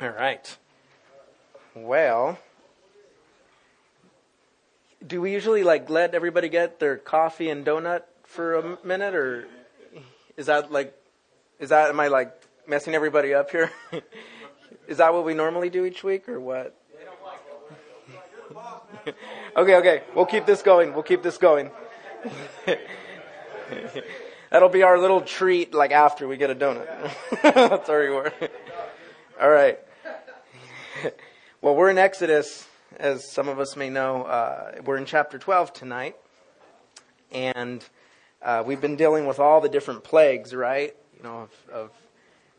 All right. Well, do we usually like let everybody get their coffee and donut for a minute, or is that like, is that am I like messing everybody up here? is that what we normally do each week, or what? okay, okay, we'll keep this going. We'll keep this going. That'll be our little treat, like after we get a donut. That's our reward. All right. Well, we're in Exodus, as some of us may know. Uh, we're in chapter 12 tonight, and uh, we've been dealing with all the different plagues, right? You know, of, of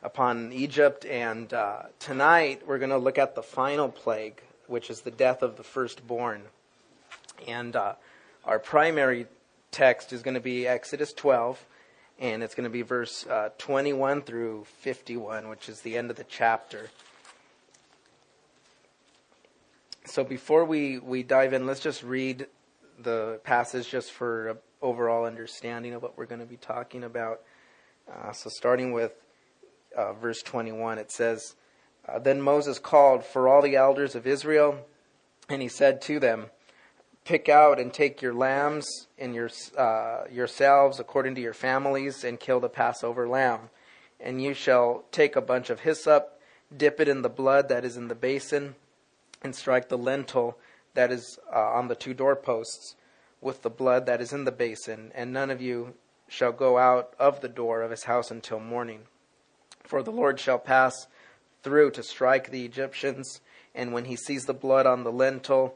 upon Egypt, and uh, tonight we're going to look at the final plague, which is the death of the firstborn. And uh, our primary text is going to be Exodus 12, and it's going to be verse uh, 21 through 51, which is the end of the chapter. So before we, we dive in, let's just read the passage just for an overall understanding of what we're going to be talking about. Uh, so starting with uh, verse 21, it says, uh, Then Moses called for all the elders of Israel, and he said to them, pick out and take your lambs and your, uh, yourselves according to your families and kill the Passover lamb. And you shall take a bunch of hyssop, dip it in the blood that is in the basin, and strike the lintel that is uh, on the two doorposts with the blood that is in the basin. And none of you shall go out of the door of his house until morning. For the Lord shall pass through to strike the Egyptians, and when he sees the blood on the lintel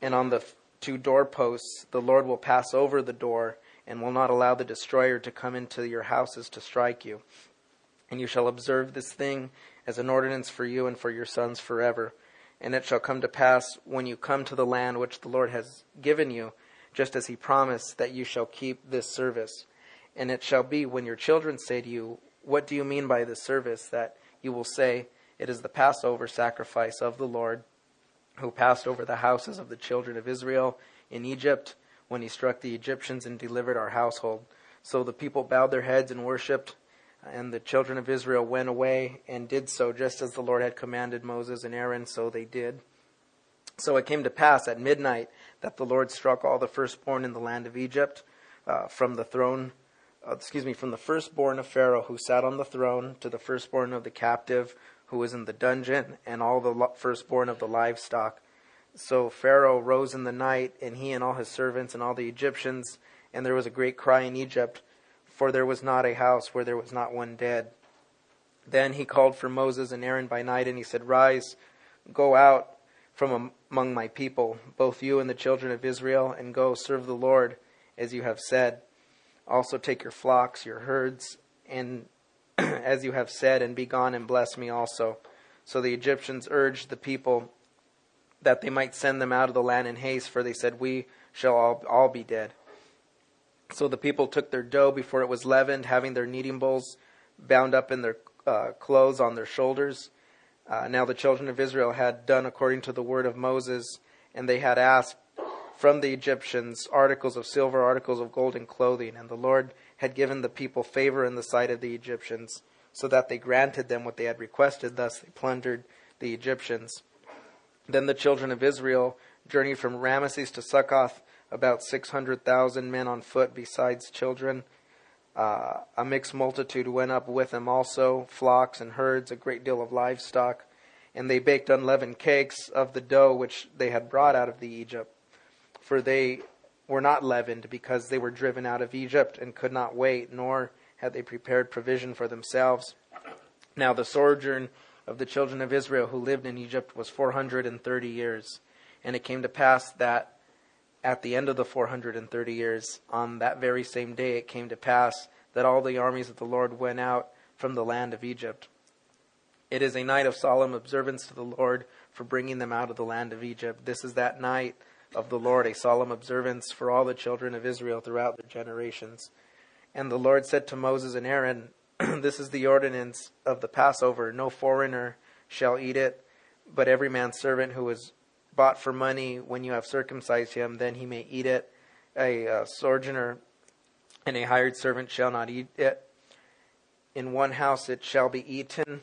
and on the two doorposts, the Lord will pass over the door and will not allow the destroyer to come into your houses to strike you. And you shall observe this thing as an ordinance for you and for your sons forever. And it shall come to pass when you come to the land which the Lord has given you, just as he promised that you shall keep this service. And it shall be when your children say to you, What do you mean by this service? that you will say, It is the Passover sacrifice of the Lord who passed over the houses of the children of Israel in Egypt when he struck the Egyptians and delivered our household. So the people bowed their heads and worshipped, and the children of Israel went away and did so just as the Lord had commanded Moses and Aaron, so they did. So it came to pass at midnight that the Lord struck all the firstborn in the land of Egypt, uh, from the throne, uh, excuse me, from the firstborn of Pharaoh who sat on the throne to the firstborn of the captive who was in the dungeon, and all the firstborn of the livestock. So Pharaoh rose in the night, and he and all his servants and all the Egyptians, and there was a great cry in Egypt, for there was not a house where there was not one dead. Then he called for Moses and Aaron by night, and he said, Rise, go out from among my people, both you and the children of Israel, and go serve the Lord as you have said. Also take your flocks, your herds, and as you have said, and be gone and bless me also. So the Egyptians urged the people that they might send them out of the land in haste, for they said, We shall all, all be dead. So the people took their dough before it was leavened, having their kneading bowls bound up in their uh, clothes on their shoulders. Uh, now the children of Israel had done according to the word of Moses, and they had asked from the Egyptians articles of silver, articles of gold, and clothing. And the Lord had given the people favor in the sight of the Egyptians, so that they granted them what they had requested. Thus they plundered the Egyptians. Then the children of Israel journeyed from Ramesses to Succoth, about 600,000 men on foot, besides children. Uh, a mixed multitude went up with them also, flocks and herds, a great deal of livestock. And they baked unleavened cakes of the dough which they had brought out of the Egypt. For they were not leavened because they were driven out of Egypt and could not wait, nor had they prepared provision for themselves. Now the sojourn of the children of Israel who lived in Egypt was 430 years. And it came to pass that at the end of the 430 years, on that very same day, it came to pass that all the armies of the Lord went out from the land of Egypt. It is a night of solemn observance to the Lord for bringing them out of the land of Egypt. This is that night of the Lord, a solemn observance for all the children of Israel throughout their generations. And the Lord said to Moses and Aaron, This is the ordinance of the Passover. No foreigner shall eat it, but every man's servant who is bought for money, when you have circumcised him, then he may eat it. A uh, sojourner and a hired servant shall not eat it. In one house it shall be eaten.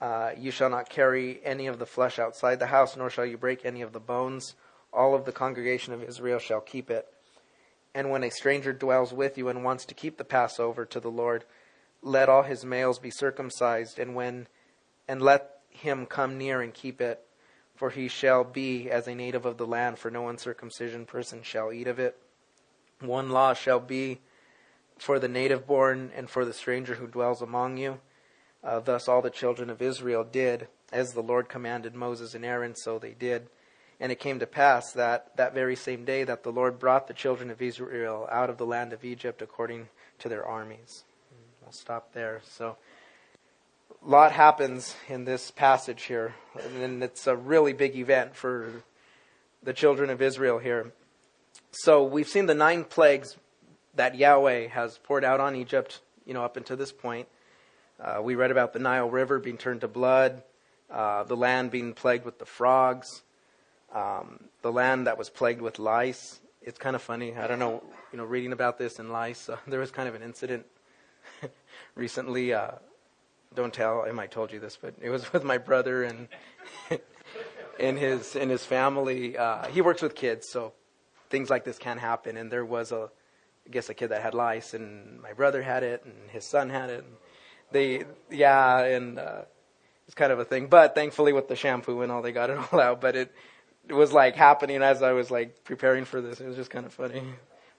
Uh, you shall not carry any of the flesh outside the house, nor shall you break any of the bones. All of the congregation of Israel shall keep it. And when a stranger dwells with you and wants to keep the Passover to the Lord, let all his males be circumcised, and when and let him come near and keep it, for he shall be as a native of the land, for no uncircumcision person shall eat of it. One law shall be for the native born and for the stranger who dwells among you. Uh, thus all the children of Israel did, as the Lord commanded Moses and Aaron, so they did. And it came to pass that that very same day that the Lord brought the children of Israel out of the land of Egypt according to their armies. We'll stop there. So, a lot happens in this passage here, and it's a really big event for the children of Israel here. So, we've seen the nine plagues that Yahweh has poured out on Egypt, you know, up until this point. Uh, we read about the Nile River being turned to blood, uh, the land being plagued with the frogs, um, the land that was plagued with lice. It's kind of funny. I don't know, you know, reading about this and lice. Uh, there was kind of an incident recently. Uh, don't tell. I might told you this, but it was with my brother and in his in his family. Uh, he works with kids, so things like this can happen. And there was a, I guess, a kid that had lice, and my brother had it, and his son had it. And they, yeah, and uh, it's kind of a thing. But thankfully, with the shampoo and all, they got it all out. But it was like happening as I was like preparing for this. It was just kind of funny.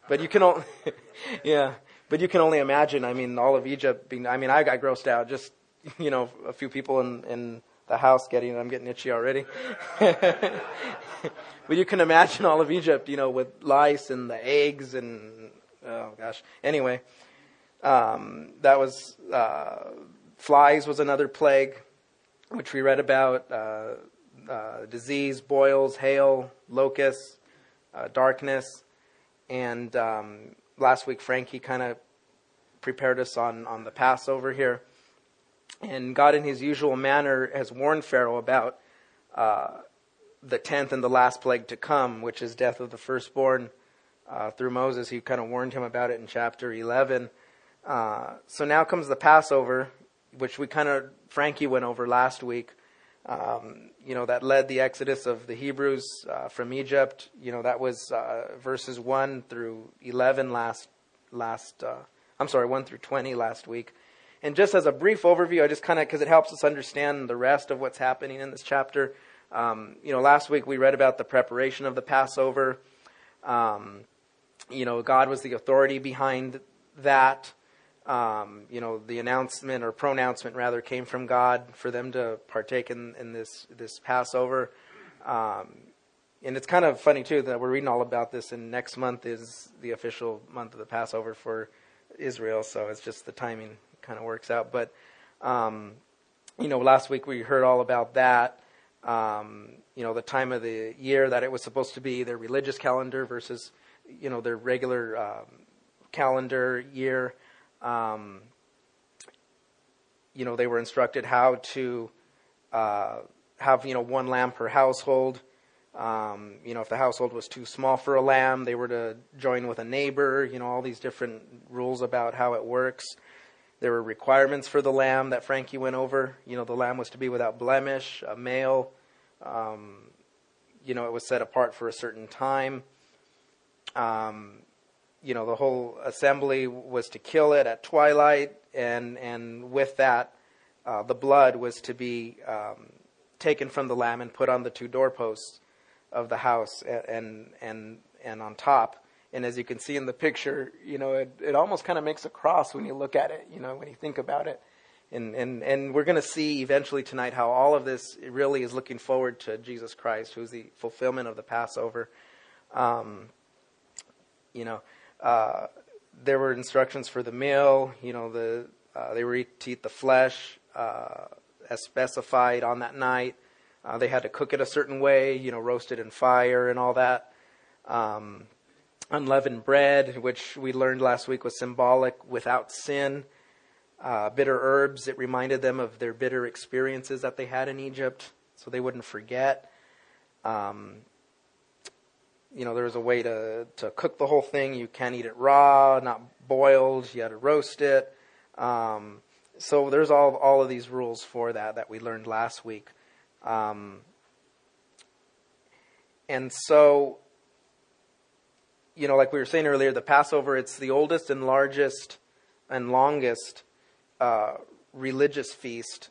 But you can only, yeah. But you can only imagine. I mean, all of Egypt being. I mean, I got grossed out. Just you know, a few people in in the house getting. I'm getting itchy already. but you can imagine all of Egypt. You know, with lice and the eggs and oh gosh. Anyway, um, that was uh, flies was another plague, which we read about. Uh, uh, disease, boils, hail, locusts, uh, darkness, and um, last week Frankie kind of prepared us on on the Passover here, and God, in His usual manner, has warned Pharaoh about uh, the tenth and the last plague to come, which is death of the firstborn. Uh, through Moses, he kind of warned him about it in chapter eleven. Uh, so now comes the Passover, which we kind of Frankie went over last week um, you know, that led the exodus of the Hebrews uh, from Egypt. You know, that was uh, verses 1 through 11 last, last uh, I'm sorry, 1 through 20 last week. And just as a brief overview, I just kind of, because it helps us understand the rest of what's happening in this chapter. Um, you know, last week we read about the preparation of the Passover. Um, you know, God was the authority behind that um, you know, the announcement or pronouncement rather came from God for them to partake in, in this this Passover. Um, and it's kind of funny too that we're reading all about this, and next month is the official month of the Passover for Israel. So it's just the timing kind of works out. But um, you know, last week we heard all about that. Um, you know, the time of the year that it was supposed to be their religious calendar versus you know their regular um, calendar year um, you know, they were instructed how to uh, have, you know, one lamb per household. Um, you know, if the household was too small for a lamb, they were to join with a neighbor. You know, all these different rules about how it works. There were requirements for the lamb that Frankie went over. You know, the lamb was to be without blemish, a male. Um, you know, it was set apart for a certain time. Um, you know, the whole assembly was to kill it at twilight, and and with that, uh, the blood was to be um, taken from the lamb and put on the two doorposts of the house, and and and on top. And as you can see in the picture, you know, it, it almost kind of makes a cross when you look at it. You know, when you think about it. And, and, and we're going to see eventually tonight how all of this really is looking forward to Jesus Christ, who's the fulfillment of the Passover. Um, you know, uh, there were instructions for the meal. You know, the uh, they were to eat the flesh uh, as specified on that night. Uh, they had to cook it a certain way. You know, roasted in fire and all that. Um, unleavened bread, which we learned last week was symbolic without sin. Uh, bitter herbs, it reminded them of their bitter experiences that they had in Egypt, so they wouldn't forget. Um, you know, there was a way to, to cook the whole thing. You can't eat it raw, not boiled. You had to roast it. Um, so there's all all of these rules for that that we learned last week, um, and so you know, like we were saying earlier, the Passover it's the oldest and largest and longest uh, religious feast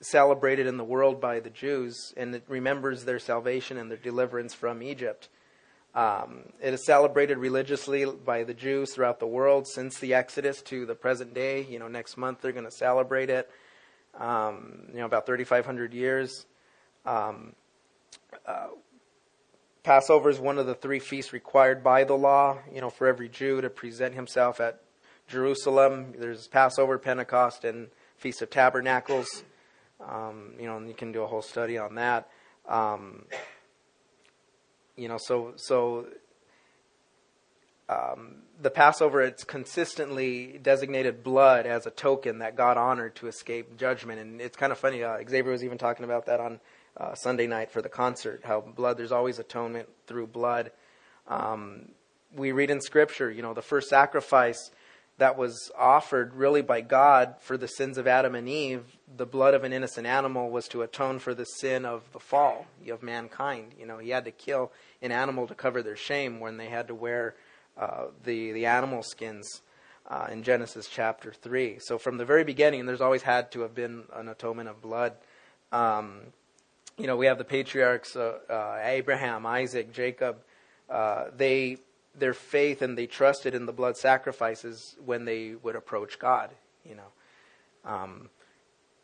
celebrated in the world by the Jews, and it remembers their salvation and their deliverance from Egypt. Um, it is celebrated religiously by the Jews throughout the world since the Exodus to the present day. You know, next month they're going to celebrate it. Um, you know, about 3,500 years. Um, uh, Passover is one of the three feasts required by the law. You know, for every Jew to present himself at Jerusalem. There's Passover, Pentecost, and Feast of Tabernacles. Um, you know, and you can do a whole study on that. You know, so so um, the Passover it's consistently designated blood as a token that God honored to escape judgment, and it's kind of funny. Uh, Xavier was even talking about that on uh, Sunday night for the concert. How blood there's always atonement through blood. Um, we read in Scripture, you know, the first sacrifice that was offered really by God for the sins of Adam and Eve, the blood of an innocent animal was to atone for the sin of the fall of mankind. You know, he had to kill an animal to cover their shame when they had to wear uh, the the animal skins uh, in Genesis chapter three. So from the very beginning, there's always had to have been an atonement of blood. Um, you know, we have the patriarchs uh, uh Abraham, Isaac, Jacob. Uh, they their faith and they trusted in the blood sacrifices when they would approach God. You know, um,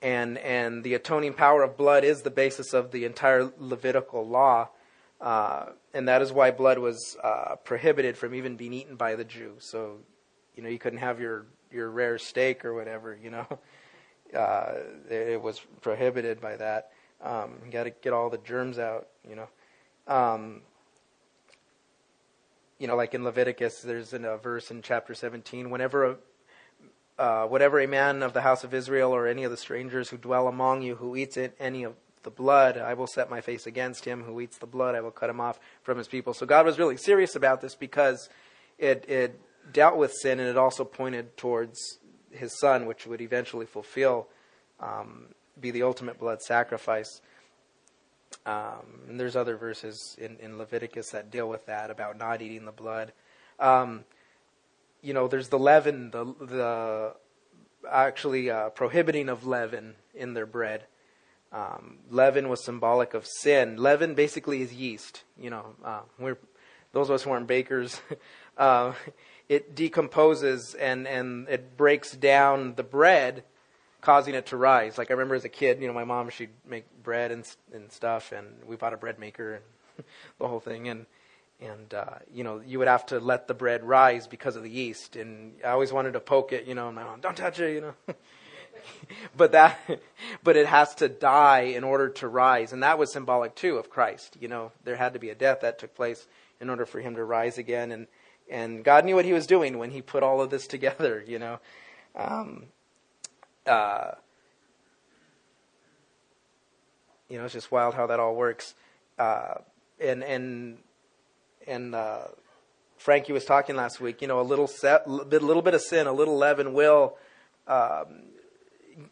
and and the atoning power of blood is the basis of the entire Levitical law, uh, and that is why blood was uh, prohibited from even being eaten by the Jew. So, you know, you couldn't have your your rare steak or whatever. You know, uh, it was prohibited by that. Um, you got to get all the germs out. You know. Um, you know, like in Leviticus, there's a verse in chapter 17. Whenever a, uh, whatever a man of the house of Israel or any of the strangers who dwell among you who eats it, any of the blood, I will set my face against him. Who eats the blood, I will cut him off from his people. So God was really serious about this because it, it dealt with sin and it also pointed towards his son, which would eventually fulfill, um, be the ultimate blood sacrifice. Um, and there's other verses in, in Leviticus that deal with that about not eating the blood. Um, you know, there's the leaven, the the actually uh, prohibiting of leaven in their bread. Um, leaven was symbolic of sin. Leaven basically is yeast. You know, uh, we're those of us who aren't bakers. uh, it decomposes and and it breaks down the bread causing it to rise. Like I remember as a kid, you know, my mom she'd make bread and and stuff, and we bought a bread maker and the whole thing, and and uh, you know you would have to let the bread rise because of the yeast, and I always wanted to poke it, you know, and my mom, don't touch it, you know. but that, but it has to die in order to rise, and that was symbolic too of Christ. You know, there had to be a death that took place in order for him to rise again, and and God knew what He was doing when He put all of this together. You know, um, uh, you know, it's just wild how that all works. Uh, and and and uh, Frankie was talking last week. You know, a little set, a little bit of sin, a little leaven will, um,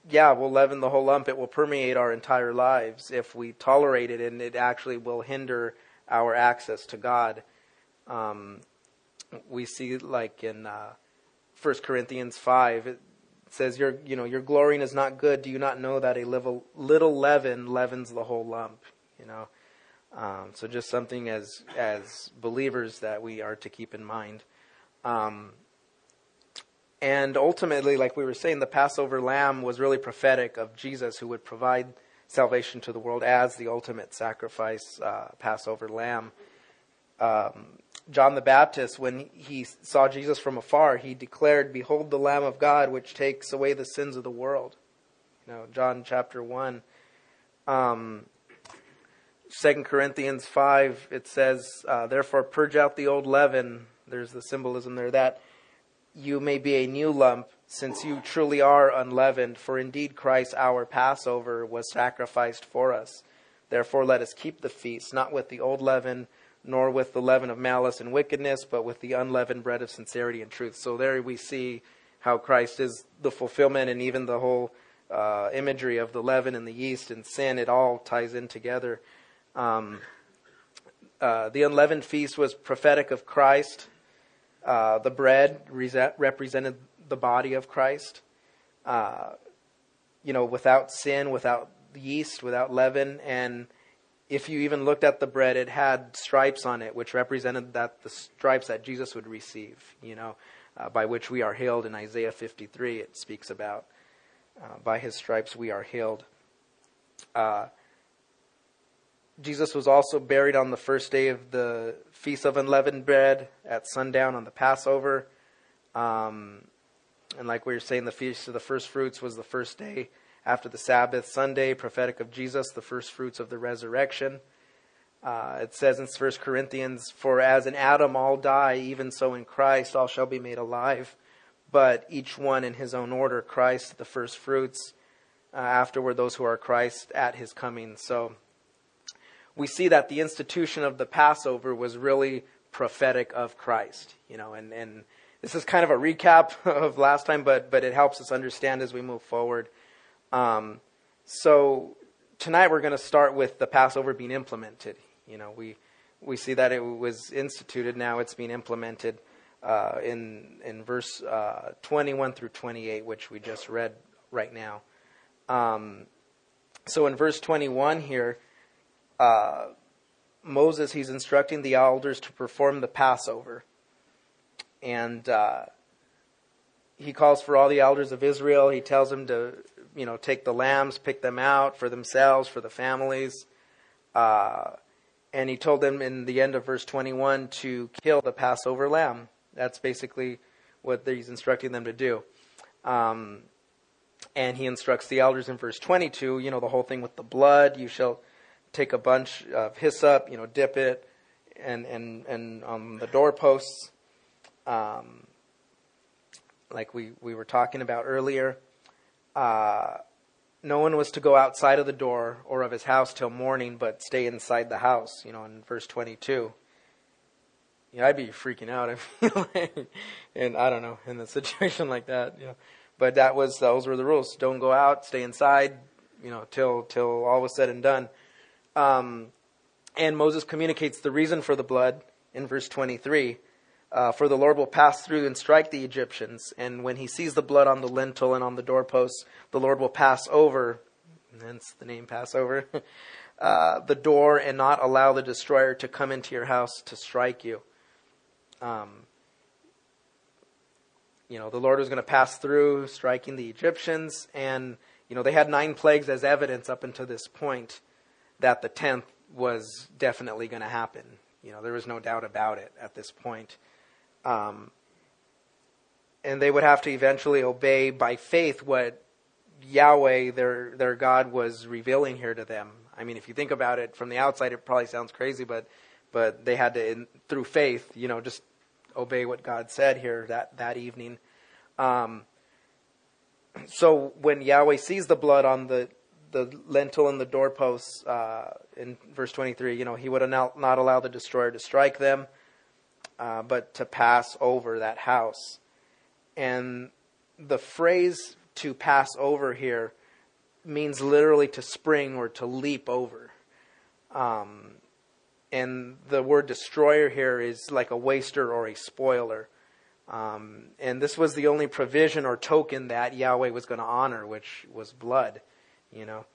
yeah, will leaven the whole lump. It will permeate our entire lives if we tolerate it, and it actually will hinder our access to God. Um, we see, like in uh, 1 Corinthians five, it, says your you know your glorying is not good. Do you not know that a little little leaven leavens the whole lump? You know, um, so just something as as believers that we are to keep in mind. Um, and ultimately, like we were saying, the Passover lamb was really prophetic of Jesus, who would provide salvation to the world as the ultimate sacrifice, uh, Passover lamb. Um, John the Baptist, when he saw Jesus from afar, he declared, Behold the Lamb of God, which takes away the sins of the world. You know, John chapter 1. Um, 2 Corinthians 5, it says, uh, Therefore purge out the old leaven. There's the symbolism there, that you may be a new lump, since you truly are unleavened. For indeed Christ our Passover was sacrificed for us. Therefore let us keep the feast, not with the old leaven, nor with the leaven of malice and wickedness, but with the unleavened bread of sincerity and truth. So there we see how Christ is the fulfillment and even the whole uh, imagery of the leaven and the yeast and sin, it all ties in together. Um, uh, the unleavened feast was prophetic of Christ. Uh, the bread represented the body of Christ. Uh, you know, without sin, without yeast, without leaven, and if you even looked at the bread, it had stripes on it, which represented that the stripes that Jesus would receive. You know, uh, by which we are healed in Isaiah 53. It speaks about uh, by his stripes we are healed. Uh, Jesus was also buried on the first day of the Feast of Unleavened Bread at sundown on the Passover. Um, and like we were saying, the Feast of the First Fruits was the first day after the Sabbath. Sunday, prophetic of Jesus, the first fruits of the resurrection. Uh, it says in 1 Corinthians, For as in Adam all die, even so in Christ all shall be made alive, but each one in his own order Christ the first fruits, uh, afterward those who are Christ at his coming. So we see that the institution of the Passover was really prophetic of Christ, you know, and, and this is kind of a recap of last time, but, but it helps us understand as we move forward. Um, so tonight we're going to start with the Passover being implemented. You know, we, we see that it was instituted, now it's being implemented uh, in, in verse uh, 21 through 28, which we just read right now. Um, so in verse 21 here, uh, Moses, he's instructing the elders to perform the Passover. And uh, he calls for all the elders of Israel. He tells them to, you know, take the lambs, pick them out for themselves, for the families. Uh, and he told them in the end of verse 21 to kill the Passover lamb. That's basically what he's instructing them to do. Um, and he instructs the elders in verse 22, you know, the whole thing with the blood. You shall take a bunch of hyssop, you know, dip it, and and and on the doorposts, um, like we we were talking about earlier. Uh, no one was to go outside of the door or of his house till morning, but stay inside the house. You know, in verse twenty-two. Yeah, I'd be freaking out. I feel like, and I don't know in a situation like that. You know, but that was those were the rules. Don't go out. Stay inside. You know, till till all was said and done. Um, and Moses communicates the reason for the blood in verse 23. Uh, for the Lord will pass through and strike the Egyptians, and when he sees the blood on the lintel and on the doorposts, the Lord will pass over, hence the name Passover, uh, the door and not allow the destroyer to come into your house to strike you. Um, you know, the Lord was going to pass through, striking the Egyptians, and, you know, they had nine plagues as evidence up until this point that the tenth was definitely going to happen. You know, there was no doubt about it at this point. Um, and they would have to eventually obey by faith what Yahweh, their their God, was revealing here to them. I mean, if you think about it from the outside, it probably sounds crazy, but but they had to, in, through faith, you know, just obey what God said here that that evening. Um, so when Yahweh sees the blood on the the lintel and the doorposts uh, in verse 23, you know, he would not, not allow the destroyer to strike them, uh, but to pass over that house. And the phrase to pass over here means literally to spring or to leap over. Um, and the word destroyer here is like a waster or a spoiler. Um, and this was the only provision or token that Yahweh was going to honor, which was blood you know.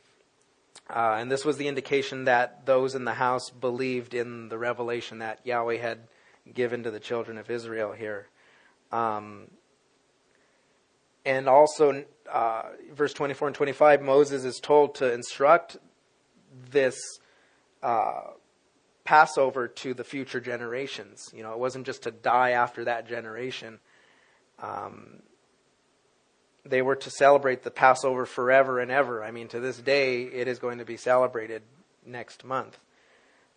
Uh, and this was the indication that those in the house believed in the revelation that Yahweh had given to the children of Israel here. Um, and also, uh, verse 24 and 25, Moses is told to instruct this uh, Passover to the future generations. You know, it wasn't just to die after that generation. Um, they were to celebrate the Passover forever and ever. I mean, to this day, it is going to be celebrated next month.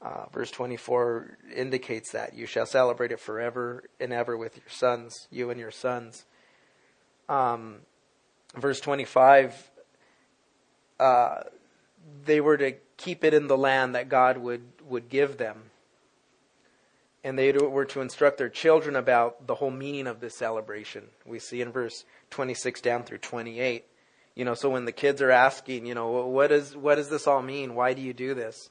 Uh, verse 24 indicates that you shall celebrate it forever and ever with your sons, you and your sons. Um, verse 25, uh, they were to keep it in the land that God would, would give them. and they were to instruct their children about the whole meaning of this celebration. We see in verse 26 down through 28. You know, so when the kids are asking, you know, what does what does this all mean? Why do you do this?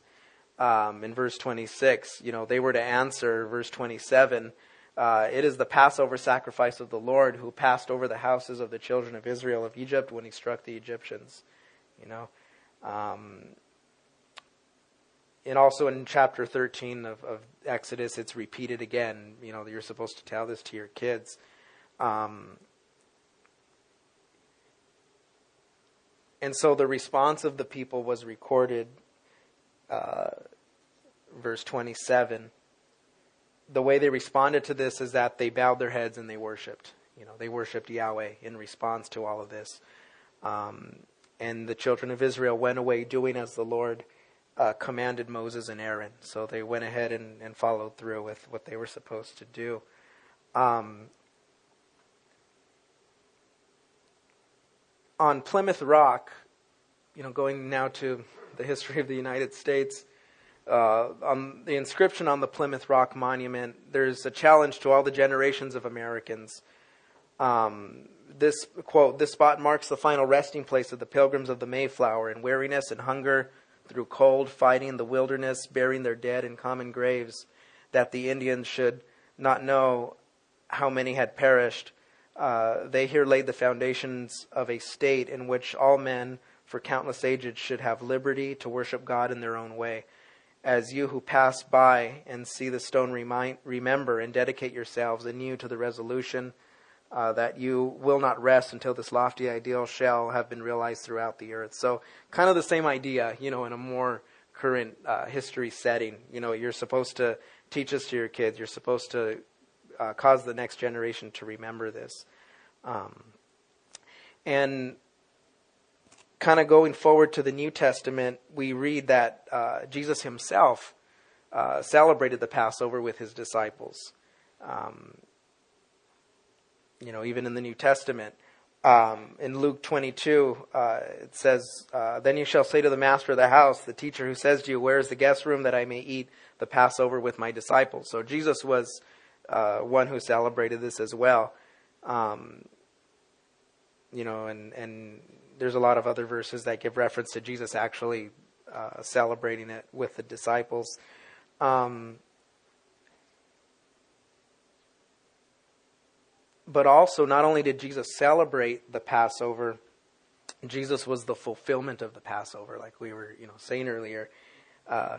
Um, in verse 26, you know, they were to answer. Verse 27, uh, it is the Passover sacrifice of the Lord who passed over the houses of the children of Israel of Egypt when he struck the Egyptians. You know, um, and also in chapter 13 of, of, Exodus, it's repeated again. You know, you're supposed to tell this to your kids. Um, and so the response of the people was recorded, uh, verse 27. The way they responded to this is that they bowed their heads and they worshiped. You know, they worshiped Yahweh in response to all of this. Um, and the children of Israel went away doing as the Lord uh, commanded Moses and Aaron. So they went ahead and, and, followed through with what they were supposed to do. Um, on Plymouth Rock, you know, going now to the history of the United States, uh, on the inscription on the Plymouth Rock monument, there's a challenge to all the generations of Americans. Um, this quote: "This spot marks the final resting place of the Pilgrims of the Mayflower in weariness and hunger." through cold, fighting in the wilderness, burying their dead in common graves, that the Indians should not know how many had perished. Uh, they here laid the foundations of a state in which all men for countless ages should have liberty to worship God in their own way. As you who pass by and see the stone remind, remember and dedicate yourselves anew to the resolution uh, that you will not rest until this lofty ideal shall have been realized throughout the earth. So, kind of the same idea, you know, in a more current uh, history setting. You know, you're supposed to teach this to your kids. You're supposed to uh, cause the next generation to remember this. Um, and kind of going forward to the New Testament, we read that uh, Jesus himself uh, celebrated the Passover with his disciples. Um, you know, even in the New Testament. Um, in Luke 22, uh, it says, uh, Then you shall say to the master of the house, the teacher who says to you, Where is the guest room that I may eat the Passover with my disciples? So Jesus was uh, one who celebrated this as well. Um, you know, and, and there's a lot of other verses that give reference to Jesus actually uh, celebrating it with the disciples. Um, but also, not only did Jesus celebrate the Passover, Jesus was the fulfillment of the Passover, like we were, you know, saying earlier. Uh,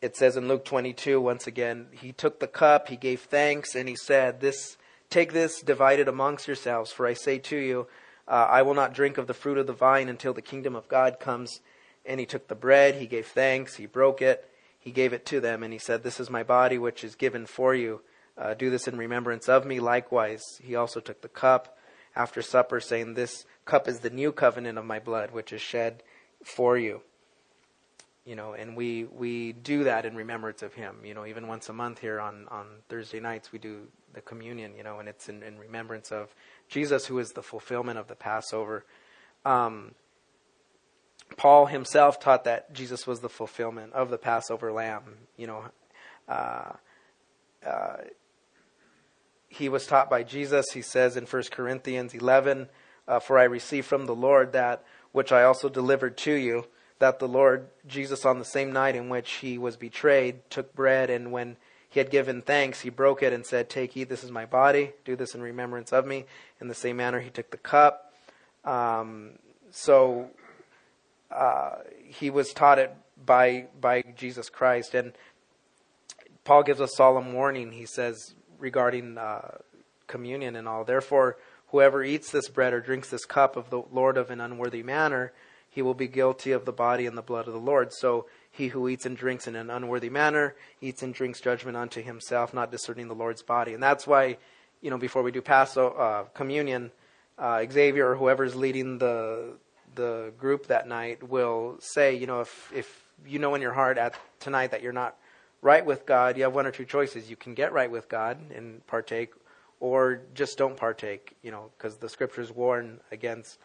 it says in Luke 22, once again, he took the cup, he gave thanks, and he said, "This, take this, divide it amongst yourselves. For I say to you, uh, I will not drink of the fruit of the vine until the kingdom of God comes." And he took the bread, he gave thanks, he broke it, he gave it to them, and he said, "This is my body, which is given for you." Uh, do this in remembrance of me. Likewise, he also took the cup after supper, saying, This cup is the new covenant of my blood, which is shed for you. You know, and we, we do that in remembrance of him. You know, even once a month here on, on Thursday nights, we do the communion, you know, and it's in, in remembrance of Jesus, who is the fulfillment of the Passover. Um, Paul himself taught that Jesus was the fulfillment of the Passover lamb. You know, uh, uh, he was taught by Jesus. He says in 1 Corinthians 11, uh, For I received from the Lord that which I also delivered to you, that the Lord Jesus, on the same night in which he was betrayed, took bread, and when he had given thanks, he broke it and said, Take, eat, this is my body. Do this in remembrance of me. In the same manner, he took the cup. Um, so uh, he was taught it by by Jesus Christ, and Paul gives a solemn warning. He says, regarding uh, communion and all. Therefore, whoever eats this bread or drinks this cup of the Lord of an unworthy manner, he will be guilty of the body and the blood of the Lord. So he who eats and drinks in an unworthy manner eats and drinks judgment unto himself, not discerning the Lord's body. And that's why, you know, before we do Passover uh, communion, uh, Xavier or whoever's leading the the group that night will say, you know, if if you know in your heart at tonight that you're not right with God, you have one or two choices. You can get right with God and partake, or just don't partake, you know, because the scriptures warn against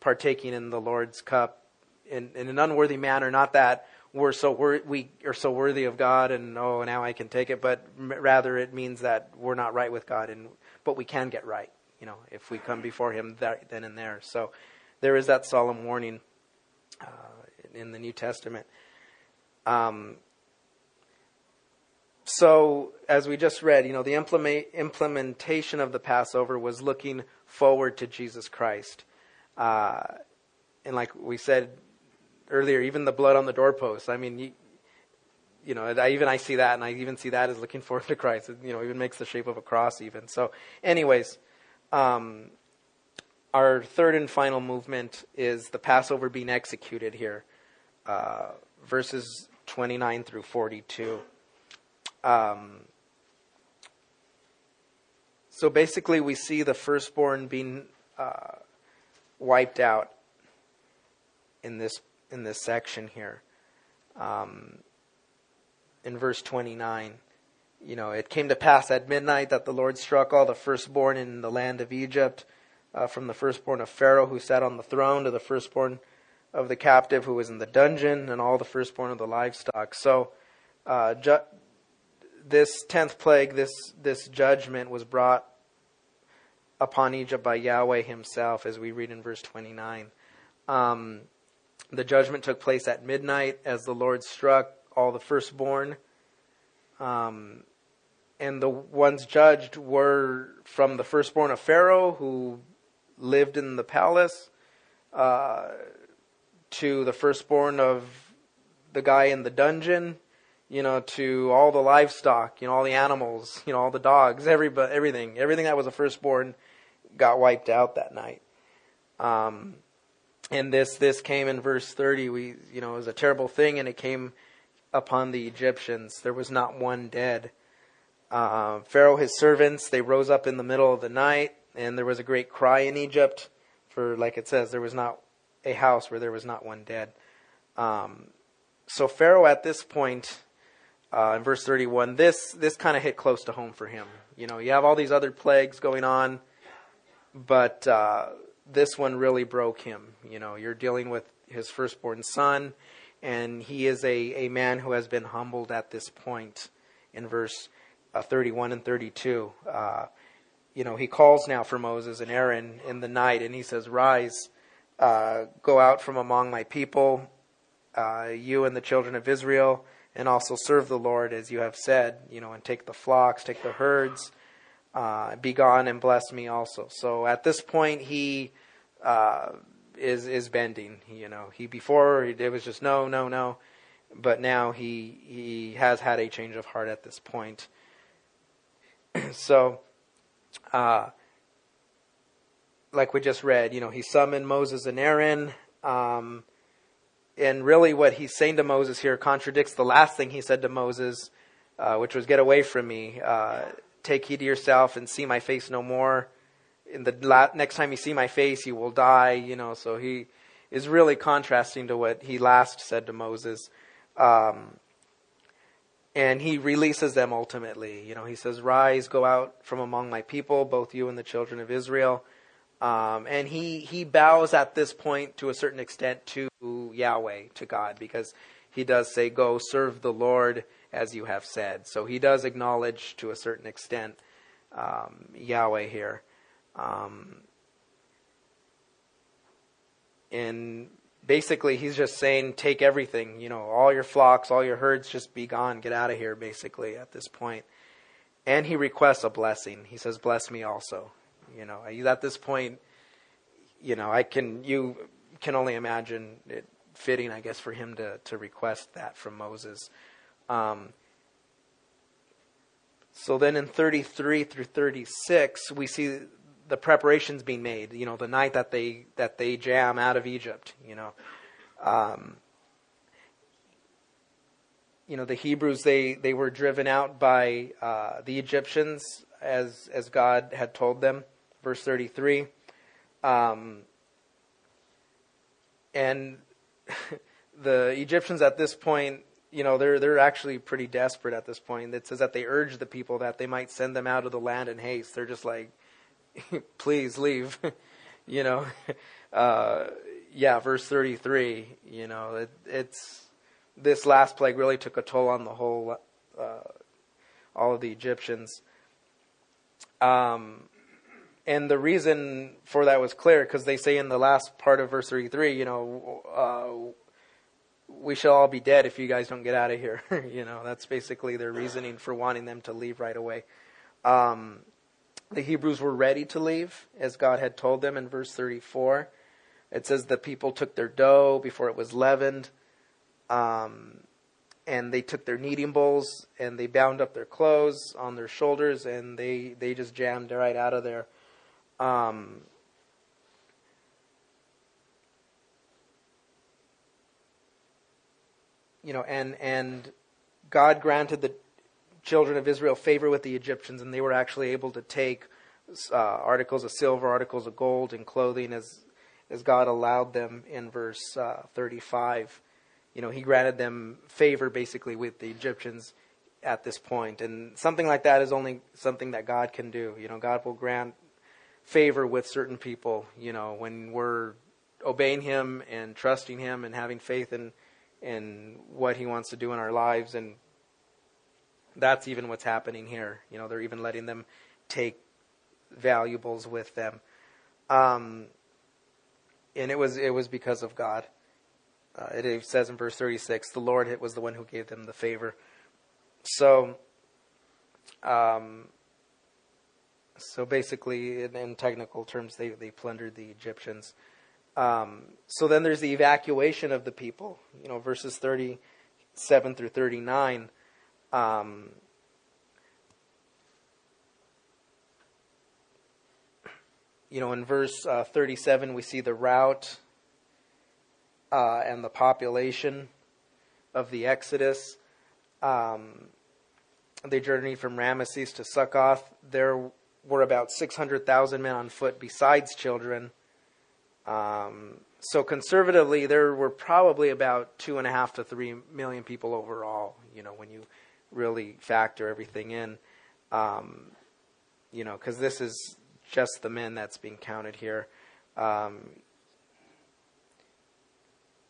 partaking in the Lord's cup in, in an unworthy manner. Not that we're so wor- we are so worthy of God, and oh, now I can take it. But rather, it means that we're not right with God, and but we can get right. You know, if we come before Him that, then and there. So there is that solemn warning uh, in the New Testament. Um, so, as we just read, you know, the implement, implementation of the Passover was looking forward to Jesus Christ. Uh, and like we said earlier, even the blood on the doorpost. I mean, you, you know, I, even I see that, and I even see that as looking forward to Christ. It, you know, even makes the shape of a cross, even. So, anyways, um, our third and final movement is the Passover being executed here, uh, verses 29 through 42. Um, so basically, we see the firstborn being uh, wiped out in this in this section here. Um, in verse 29, you know, it came to pass at midnight that the Lord struck all the firstborn in the land of Egypt, uh, from the firstborn of Pharaoh who sat on the throne to the firstborn of the captive who was in the dungeon, and all the firstborn of the livestock. So, uh, ju- this tenth plague, this this judgment was brought upon Egypt by Yahweh Himself, as we read in verse twenty nine. Um, the judgment took place at midnight as the Lord struck all the firstborn. Um, and the ones judged were from the firstborn of Pharaoh, who lived in the palace, uh, to the firstborn of the guy in the dungeon, you know, to all the livestock, you know, all the animals, you know, all the dogs, everybody, everything, everything that was a firstborn got wiped out that night. Um, and this this came in verse 30. We, you know, it was a terrible thing, and it came upon the Egyptians. There was not one dead. Uh, Pharaoh, his servants, they rose up in the middle of the night, and there was a great cry in Egypt. For, like it says, there was not a house where there was not one dead. Um, so Pharaoh, at this point, uh, in verse 31, this this kind of hit close to home for him. You know, you have all these other plagues going on, but uh, this one really broke him. You know, you're dealing with his firstborn son, and he is a, a man who has been humbled at this point in verse uh, 31 and 32. Uh, you know, he calls now for Moses and Aaron in the night, and he says, Rise, uh, go out from among my people, uh, you and the children of Israel and also serve the Lord as you have said, you know, and take the flocks, take the herds, uh, be gone and bless me also. So at this point, he uh, is is bending. You know, he before it was just no, no, no, but now he he has had a change of heart at this point. so, uh, like we just read, you know, he summoned Moses and Aaron. Um, and really what he's saying to Moses here contradicts the last thing he said to Moses, uh, which was, Get away from me. Uh, take heed to yourself and see my face no more. In the la- next time you see my face, you will die. You know, so he is really contrasting to what he last said to Moses. Um, and he releases them ultimately. You know, he says, Rise, go out from among my people, both you and the children of Israel. Um, and he, he bows at this point to a certain extent to Yahweh, to God, because he does say, Go serve the Lord as you have said. So he does acknowledge to a certain extent um, Yahweh here. Um, and basically, he's just saying, Take everything, you know, all your flocks, all your herds, just be gone, get out of here, basically, at this point. And he requests a blessing. He says, Bless me also. You know, at this point, you know, I can you can only imagine it fitting, I guess, for him to to request that from Moses. Um, so then in 33 through 36, we see the preparations being made. You know, the night that they that they jam out of Egypt. You know, um, you know the Hebrews they they were driven out by uh, the Egyptians as as God had told them verse 33. Um, and the Egyptians at this point, you know, they're they're actually pretty desperate at this point. It says that they urge the people that they might send them out of the land in haste. They're just like, please leave, you know. Uh, yeah, verse 33. You know, it, it's this last plague really took a toll on the whole, uh, all of the Egyptians. Um, and the reason for that was clear because they say in the last part of verse 33, you know, uh, we shall all be dead if you guys don't get out of here. you know, that's basically their reasoning for wanting them to leave right away. Um, the Hebrews were ready to leave, as God had told them in verse 34. It says the people took their dough before it was leavened, um, and they took their kneading bowls and they bound up their clothes on their shoulders, and they, they just jammed right out of there. Um, you know, and and God granted the children of Israel favor with the Egyptians, and they were actually able to take uh, articles of silver, articles of gold, and clothing as as God allowed them in verse uh, 35. You know, He granted them favor basically with the Egyptians at this point, and something like that is only something that God can do. You know, God will grant favor with certain people. You know, when we're obeying Him and trusting Him and having faith in in what He wants to do in our lives, and that's even what's happening here. You know, they're even letting them take valuables with them. Um, and it was it was because of God. Uh, it says in verse 36, the Lord was the one who gave them the favor. So, um, so basically, in, in, technical terms, they, they plundered the Egyptians. Um, so then there's the evacuation of the people. You know, verses 37 through 39. Um, you know, in verse uh, 37, we see the route uh, and the population of the Exodus. Um, they journeyed from Ramesses to Succoth. There were about 600,000 men on foot besides children. Um, so conservatively, there were probably about two and a half to three million people overall. You know, when you really factor everything in, um, you know, because this is just the men that's being counted here. Um,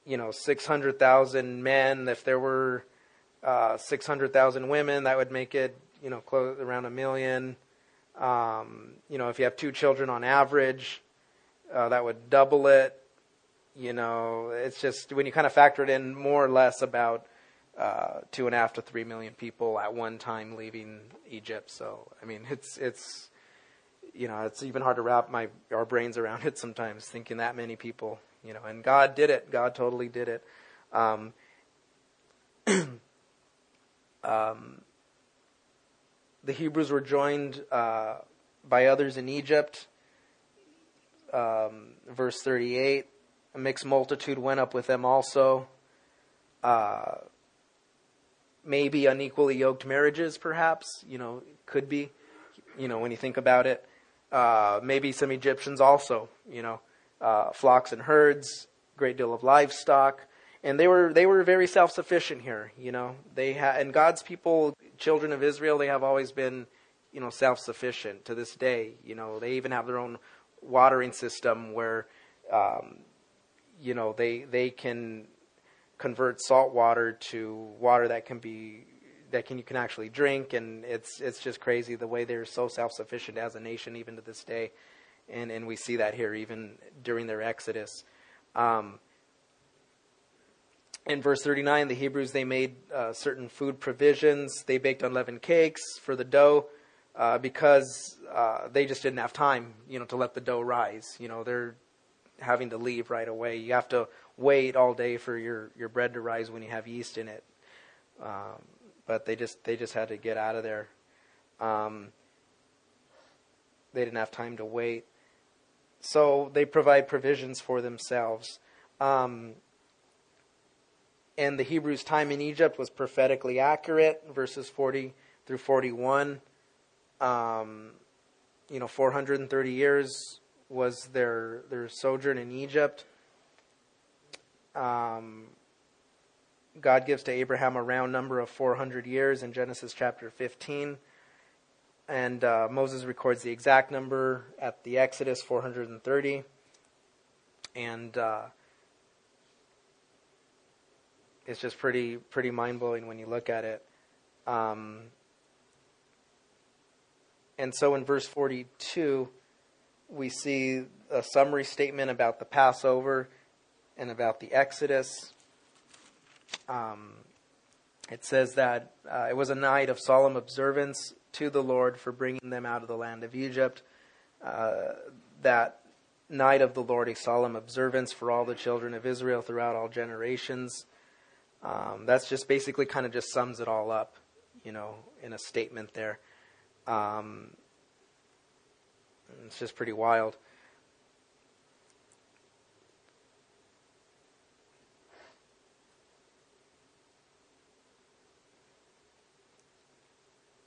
you know, 600,000 men. If there were uh, 600,000 women, that would make it, you know, close around a million. Um, you know, if you have two children on average, uh, that would double it. You know, it's just when you kind of factor it in, more or less about uh, two and a half to three million people at one time leaving Egypt. So, I mean, it's it's you know, it's even hard to wrap my our brains around it sometimes, thinking that many people, you know, and God did it. God totally did it. Um, um, the Hebrews were joined uh, by others in Egypt. Um, verse 38 a mixed multitude went up with them also. Uh, maybe unequally yoked marriages, perhaps, you know, could be, you know, when you think about it. Uh, maybe some Egyptians also, you know, uh, flocks and herds, great deal of livestock, and they were they were very self sufficient here. You know, they and God's people, children of Israel, they have always been, you know, self sufficient to this day. You know, they even have their own watering system where, um, you know, they they can convert salt water to water that can be that can you can actually drink, and it's it's just crazy the way they're so self sufficient as a nation even to this day, and and we see that here even during their exodus. Um, in verse 39, the Hebrews they made uh, certain food provisions. They baked unleavened cakes for the dough uh, because uh, they just didn't have time, you know, to let the dough rise. You know, they're having to leave right away. You have to wait all day for your, your bread to rise when you have yeast in it. Um, but they just they just had to get out of there. Um, they didn't have time to wait, so they provide provisions for themselves. Um, and the Hebrews' time in Egypt was prophetically accurate, verses 40 through 41. Um, you know, 430 years was their their sojourn in Egypt. Um, God gives to Abraham a round number of 400 years in Genesis chapter 15. And uh, Moses records the exact number at the Exodus 430. And uh, it's just pretty pretty mind blowing when you look at it. Um, and so in verse 42, we see a summary statement about the Passover and about the Exodus. Um, it says that uh, it was a night of solemn observance to the Lord for bringing them out of the land of Egypt. Uh, that night of the Lord, a solemn observance for all the children of Israel throughout all generations. Um, that's just basically kind of just sums it all up, you know, in a statement there. Um, it's just pretty wild.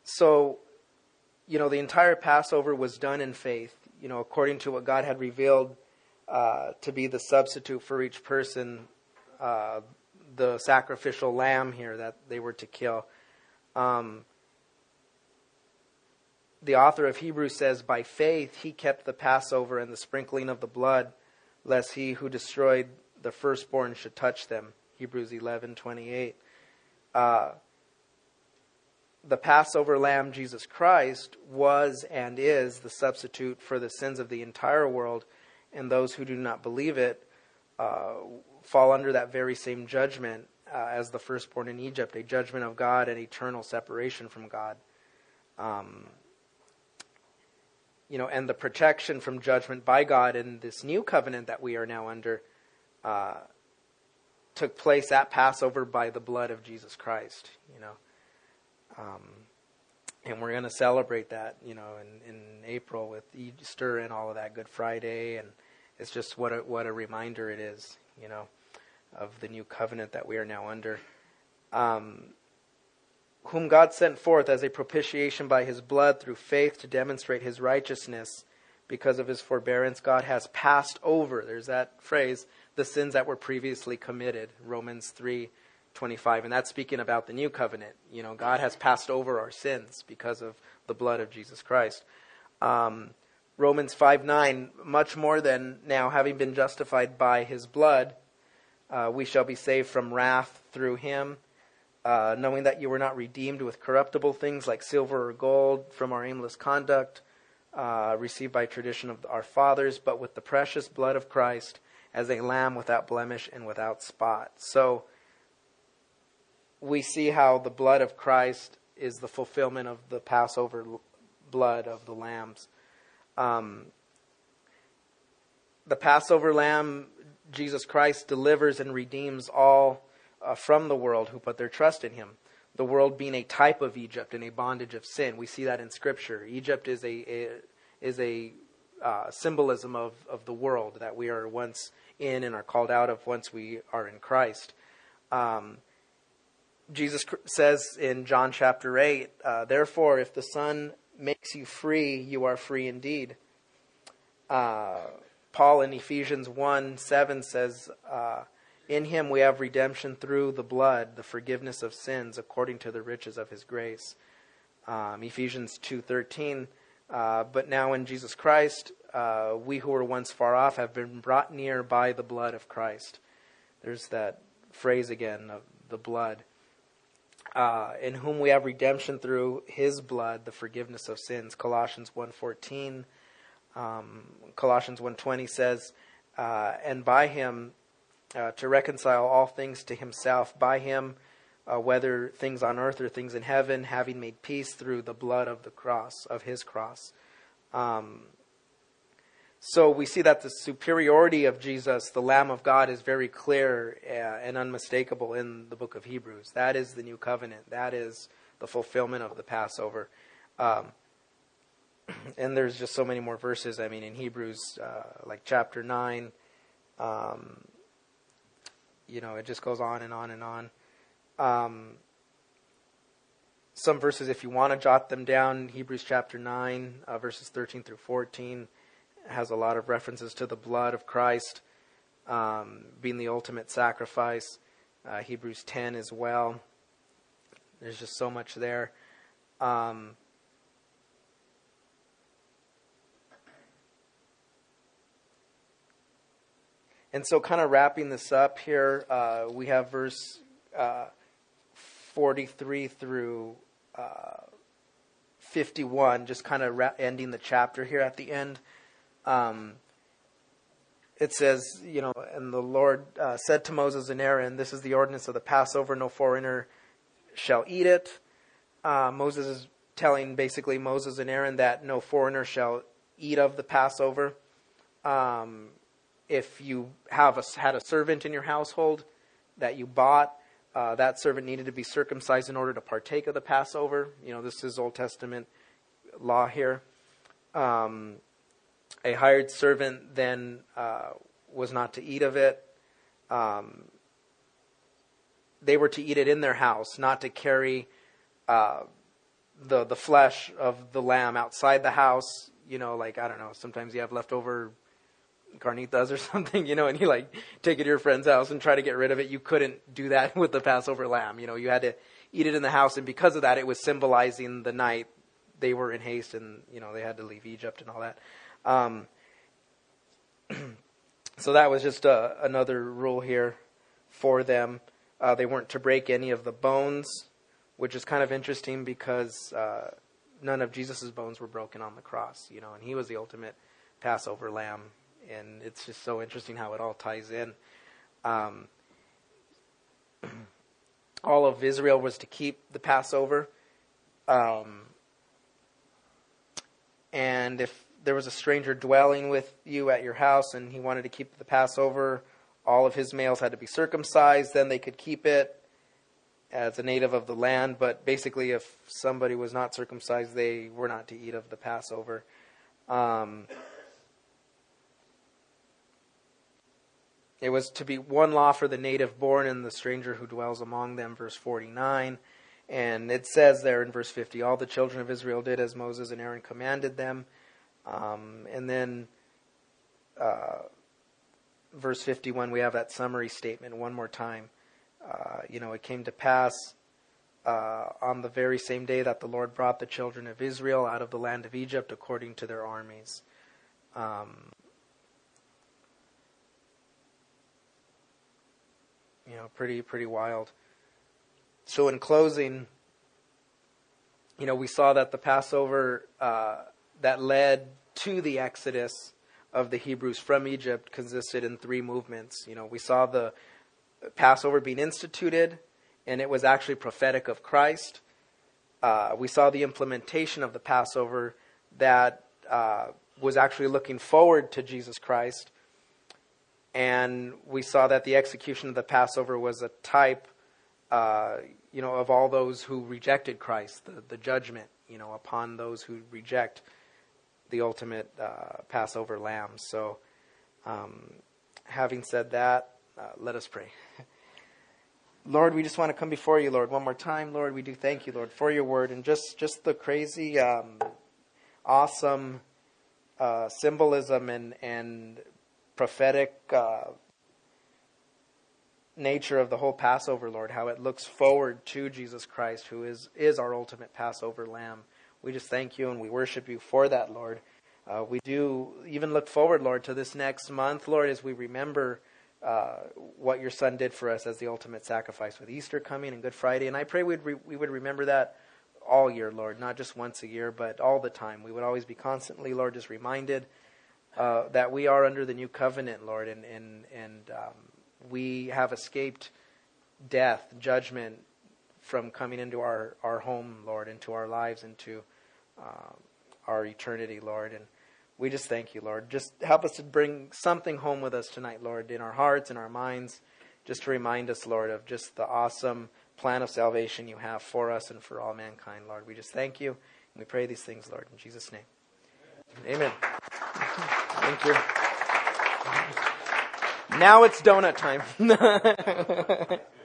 So, you know, the entire Passover was done in faith, you know, according to what God had revealed uh, to be the substitute for each person, uh, the sacrificial lamb here that they were to kill. Um, the author of Hebrews says, By faith he kept the Passover and the sprinkling of the blood, lest he who destroyed the firstborn should touch them. Hebrews 11 28. Uh, the Passover lamb, Jesus Christ, was and is the substitute for the sins of the entire world, and those who do not believe it uh, fall under that very same judgment uh, as the firstborn in Egypt, a judgment of God and eternal separation from God. Um, you know, and the protection from judgment by God in this new covenant that we are now under uh, took place at Passover by the blood of Jesus Christ. You know, um, and we're going to celebrate that, you know, in, in April with Easter and all of that, Good Friday, and it's just what a, what a reminder it is, you know, of the new covenant that we are now under. Um, whom God sent forth as a propitiation by his blood through faith to demonstrate his righteousness. Because of his forbearance, God has passed over, there's that phrase, the sins that were previously committed. Romans 3 25. And that's speaking about the new covenant. You know, God has passed over our sins because of the blood of Jesus Christ. Um, Romans 5 9, much more than now, having been justified by his blood, uh, we shall be saved from wrath through him uh, knowing that you were not redeemed with corruptible things like silver or gold from our aimless conduct uh, received by tradition of our fathers, but with the precious blood of Christ as a lamb without blemish and without spot. So we see how the blood of Christ is the fulfillment of the Passover blood of the lambs. Um, the Passover lamb, Jesus Christ, delivers and redeems all uh, from the world who put their trust in him. The world being a type of Egypt and a bondage of sin. We see that in Scripture. Egypt is a, a is a uh, symbolism of, of the world that we are once in and are called out of once we are in Christ. Um, Jesus says in John chapter 8, uh, Therefore, if the Son makes you free, you are free indeed. Uh, Paul in Ephesians 1 7 says, uh, in him we have redemption through the blood, the forgiveness of sins according to the riches of his grace. Um, Ephesians 2:13. Uh, but now in Jesus Christ, uh, we who were once far off have been brought near by the blood of Christ. There's that phrase again of the blood. Uh, in whom we have redemption through his blood, the forgiveness of sins. Colossians 1.14. Um, Colossians 1.20 says, uh, and by him uh, to reconcile all things to himself by him, uh, whether things on earth or things in heaven, having made peace through the blood of the cross, of his cross. Um, so we see that the superiority of Jesus, the Lamb of God, is very clear uh, and unmistakable in the book of Hebrews. That is the new covenant. That is the fulfillment of the Passover. Um, and there's just so many more verses. I mean, in Hebrews, uh, like chapter 9, um, you know, it just goes on and on and on. Um, some verses, if you want to jot them down, Hebrews chapter 9, uh, verses 13 through 14, has a lot of references to the blood of Christ um, being the ultimate sacrifice. Uh, Hebrews 10 as well. There's just so much there. Um, And so, kind of wrapping this up here, uh, we have verse uh, 43 through uh, 51, just kind of ra- ending the chapter here at the end. Um, it says, you know, and the Lord uh, said to Moses and Aaron, This is the ordinance of the Passover, no foreigner shall eat it. Uh, Moses is telling basically Moses and Aaron that no foreigner shall eat of the Passover. Um, if you have a, had a servant in your household that you bought, uh, that servant needed to be circumcised in order to partake of the Passover. You know, this is Old Testament law here. Um, a hired servant then uh, was not to eat of it. Um, they were to eat it in their house, not to carry uh, the the flesh of the lamb outside the house. You know, like I don't know. Sometimes you have leftover carnitas or something, you know, and you like take it to your friend's house and try to get rid of it. You couldn't do that with the Passover lamb. You know, you had to eat it in the house, and because of that, it was symbolizing the night they were in haste and you know they had to leave Egypt and all that. Um, so that was just uh, another rule here for them. Uh, they weren't to break any of the bones, which is kind of interesting because uh, none of Jesus' bones were broken on the cross, you know, and he was the ultimate Passover lamb. And it's just so interesting how it all ties in. Um, all of Israel was to keep the Passover. Um, and if there was a stranger dwelling with you at your house and he wanted to keep the Passover, all of his males had to be circumcised, then they could keep it as a native of the land. But basically, if somebody was not circumcised, they were not to eat of the Passover. Um, it was to be one law for the native born and the stranger who dwells among them, verse 49. And it says there in verse 50 all the children of Israel did as Moses and Aaron commanded them. Um, and then uh, verse 51, we have that summary statement one more time. Uh, you know, it came to pass uh, on the very same day that the Lord brought the children of Israel out of the land of Egypt according to their armies. Um, you know, pretty pretty wild. So, in closing, you know, we saw that the Passover uh, that led to the Exodus of the Hebrews from Egypt consisted in three movements. You know, we saw the Passover being instituted, and it was actually prophetic of Christ. Uh, we saw the implementation of the Passover that uh, was actually looking forward to Jesus Christ. And we saw that the execution of the Passover was a type uh, you know, of all those who rejected Christ, the, the judgment, you know, upon those who reject the ultimate uh, Passover lamb. So, um, having said that, uh, let us pray. Lord, we just want to come before you, Lord, one more time. Lord, we do thank you, Lord, for your word and just, just the crazy, um, awesome uh, symbolism and, and prophetic uh, nature of the whole Passover, Lord, how it looks forward to Jesus Christ, who is, is our ultimate Passover lamb. We just thank you and we worship you for that, Lord. Uh, we do even look forward, Lord, to this next month, Lord, as we remember uh, what your Son did for us as the ultimate sacrifice with Easter coming and Good Friday. And I pray we'd re- we would remember that all year, Lord, not just once a year, but all the time. We would always be constantly, Lord, just reminded uh, that we are under the new covenant, Lord, and, and, and um, we have escaped death, judgment from coming into our, our home, Lord, into our lives, into uh, our eternity, Lord. And we just thank you, Lord. Just help us to bring something home with us tonight, Lord, in our hearts, in our minds, just to remind us, Lord, of just the awesome plan of salvation you have for us and for all mankind, Lord. We just thank you. And we pray these things, Lord, in Jesus' name. Amen. Thank you. Now it's donut time.